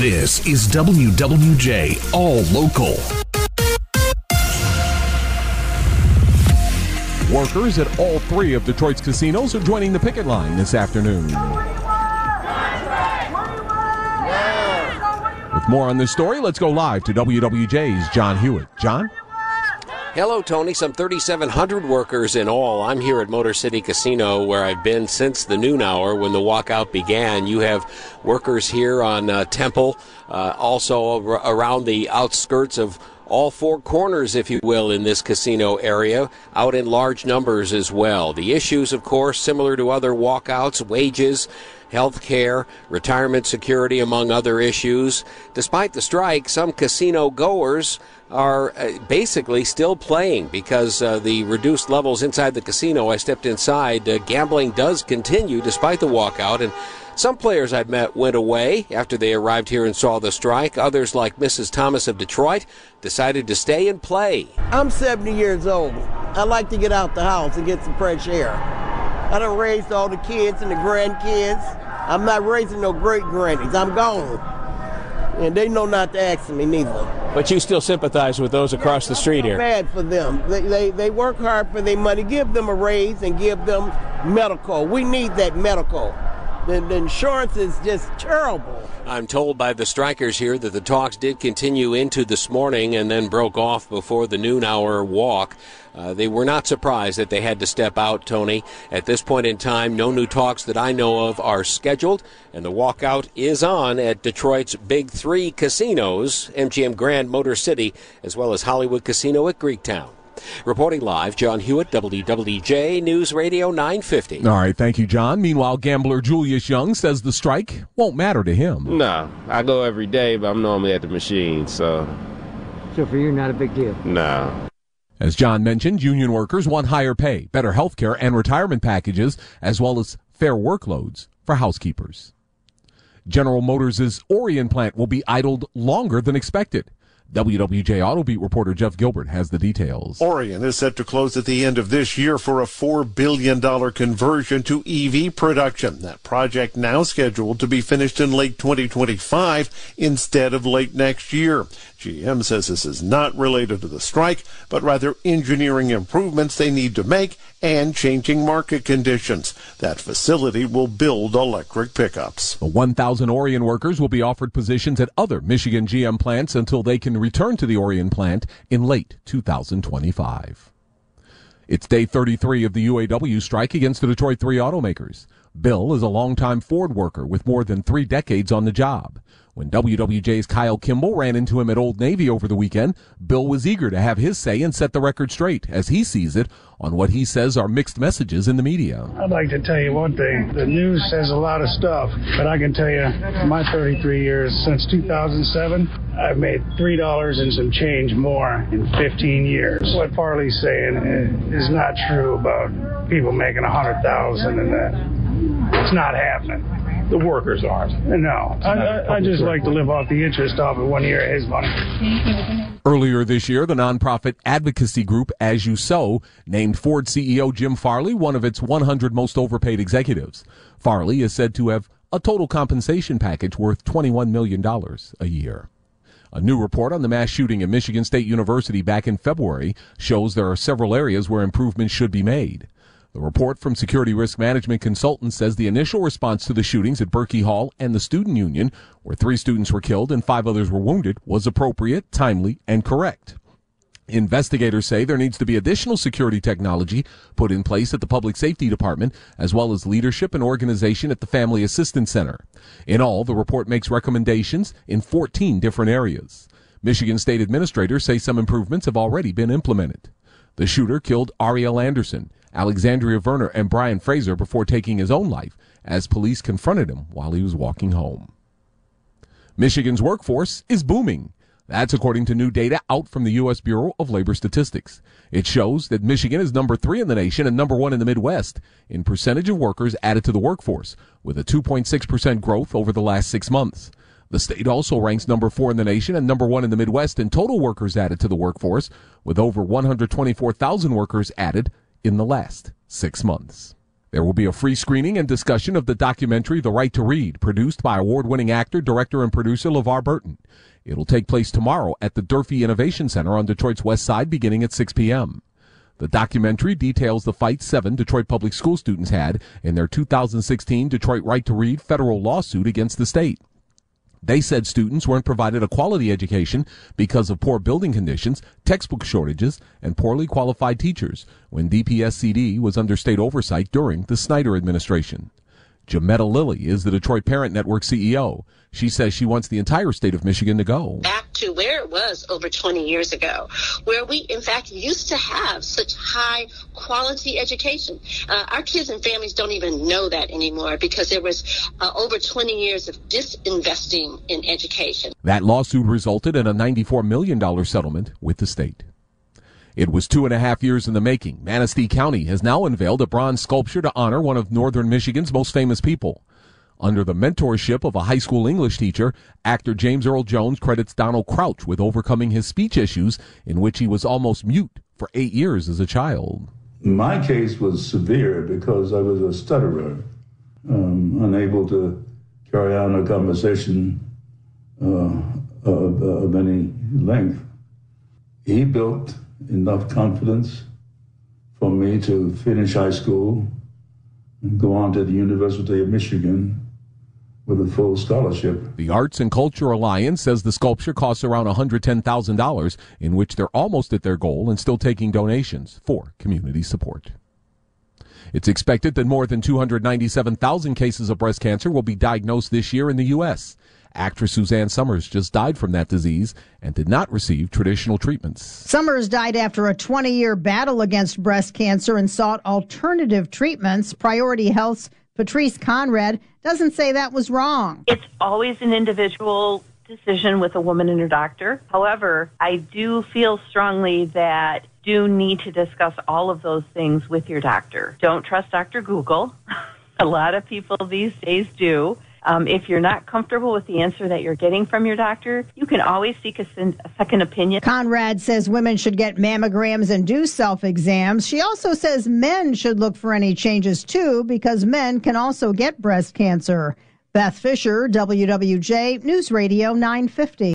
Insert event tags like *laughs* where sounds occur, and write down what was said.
This is WWJ All Local. Workers at all three of Detroit's casinos are joining the picket line this afternoon. With more on this story, let's go live to WWJ's Jon Hewett. Jon? Hello, Tony. Some 3,700 workers in all. I'm here at Motor City Casino, where I've been since the noon hour when the walkout began. You have workers here on uh, Temple, uh, also ar- around the outskirts of all four corners, if you will, in this casino area, out in large numbers as well. The issues, of course, similar to other walkouts, wages, health care, retirement security, among other issues. Despite the strike, some casino goers are uh, basically still playing because uh, the reduced levels inside the casino. I stepped inside. Uh, gambling does continue despite the walkout, and some players I've met went away after they arrived here and saw the strike. Others, like Mrs. Thomas of Detroit, decided to stay and play. I'm 70 years old. I like to get out the house and get some fresh air. I done raised all the kids and the grandkids. I'm not raising no great grannies. I'm gone. And they know not to ask me neither. But you still sympathize with those across the street here. Bad for them. They, they, they work hard for their money. Give them a raise and give them medical. We need that medical. The, the insurance is just terrible. I'm told by the strikers here that the talks did continue into this morning and then broke off before the noon hour walk. Uh, they were not surprised that they had to step out, Tony. At this point in time, no new talks that I know of are scheduled, and the walkout is on at Detroit's Big Three casinos, MGM Grand Motor City, as well as Hollywood Casino at Greektown. Reporting live, Jon Hewett, WWJ News Radio 950. All right, thank you, Jon. Meanwhile, gambler Julius Young says the strike won't matter to him. No, I go every day, but I'm normally at the machine, so. So for you, not a big deal? No. As Jon mentioned, union workers want higher pay, better health care, and retirement packages, as well as fair workloads for housekeepers. General Motors' Orion plant will be idled longer than expected. WWJ Auto Beat reporter Jeff Gilbert has the details. Orion is set to close at the end of this year for a $4 billion conversion to EV production. That project now scheduled to be finished in late 2025 instead of late next year. GM says this is not related to the strike, but rather engineering improvements they need to make and changing market conditions. That facility will build electric pickups. The 1,000 Orion workers will be offered positions at other Michigan GM plants until they can return to the Orion plant in late 2025. It's day 33 of the UAW strike against the Detroit three automakers. Bill is a longtime Ford worker with more than three decades on the job. When WWJ's Kyle Kimball ran into him at Old Navy over the weekend, Bill was eager to have his say and set the record straight, as he sees it, on what he says are mixed messages in the media. I'd like to tell you one thing. The news says a lot of stuff, but I can tell you, my 33 years since 2007, I've made $3 and some change more in 15 years. What Farley's saying eh, is not true about people making 100000 and that. It's not happening. The workers aren't. No. I, I, I just like to live off the interest off of one year of his money. Earlier this year, the nonprofit advocacy group As You Sow named Ford CEO Jim Farley one of its 100 most overpaid executives. Farley is said to have a total compensation package worth $21 million a year. A new report on the mass shooting at Michigan State University back in February shows there are several areas where improvements should be made. The report from Security Risk Management Consultants says the initial response to the shootings at Berkey Hall and the Student Union, where three students were killed and five others were wounded, was appropriate, timely, and correct. Investigators say there needs to be additional security technology put in place at the Public Safety Department, as well as leadership and organization at the Family Assistance Center. In all, the report makes recommendations in 14 different areas. Michigan State administrators say some improvements have already been implemented. The shooter killed Arielle Anderson. Alexandria Verner and Brian Fraser before taking his own life as police confronted him while he was walking home. Michigan's workforce is booming. That's according to new data out from the U.S. Bureau of Labor Statistics. It shows that Michigan is number three in the nation and number one in the Midwest in percentage of workers added to the workforce, with a 2.6% growth over the last six months. The state also ranks number four in the nation and number one in the Midwest in total workers added to the workforce, with over 124,000 workers added in the last six months. There will be a free screening and discussion of the documentary The Right to Read, produced by award winning actor, director, and producer LeVar Burton. It'll take place tomorrow at the Durfee Innovation Center on Detroit's West Side beginning at 6 p.m. The documentary details the fight seven Detroit public school students had in their 2016 Detroit Right to Read federal lawsuit against the state. They said students weren't provided a quality education because of poor building conditions, textbook shortages, and poorly qualified teachers when DPSCD was under state oversight during the Snyder administration. Jametta Lilly is the Detroit Parent Network CEO. She says she wants the entire state of Michigan to go. Back to where it was over 20 years ago, where we, in fact, used to have such high quality education. Uh, our kids and families don't even know that anymore because there was uh, over 20 years of disinvesting in education. That lawsuit resulted in a $94 million settlement with the state. It was two and a half years in the making. Manistee County has now unveiled a bronze sculpture to honor one of northern Michigan's most famous people. Under the mentorship of a high school English teacher, actor James Earl Jones credits Donald Crouch with overcoming his speech issues, in which he was almost mute for eight years as a child. My case was severe because I was a stutterer, um, unable to carry on a conversation uh, of, of any length. He built enough confidence for me to finish high school and go on to the University of Michigan with a full scholarship. The Arts and Culture Alliance says the sculpture costs around $110,000, in which they're almost at their goal and still taking donations for community support. It's expected that more than 297,000 cases of breast cancer will be diagnosed this year in the U.S. Actress Suzanne Somers just died from that disease and did not receive traditional treatments. Somers died after a 20 year battle against breast cancer and sought alternative treatments. Priority Health's Patrice Conrad doesn't say that was wrong. It's always an individual decision with a woman and her doctor. However, I do feel strongly that do need to discuss all of those things with your doctor. Don't trust Dr. Google. *laughs* a lot of people these days do. Um, if you're not comfortable with the answer that you're getting from your doctor, you can always seek a, a second opinion. Conrad says women should get mammograms and do self exams. She also says men should look for any changes too, because men can also get breast cancer. Beth Fisher, WWJ News Radio 950.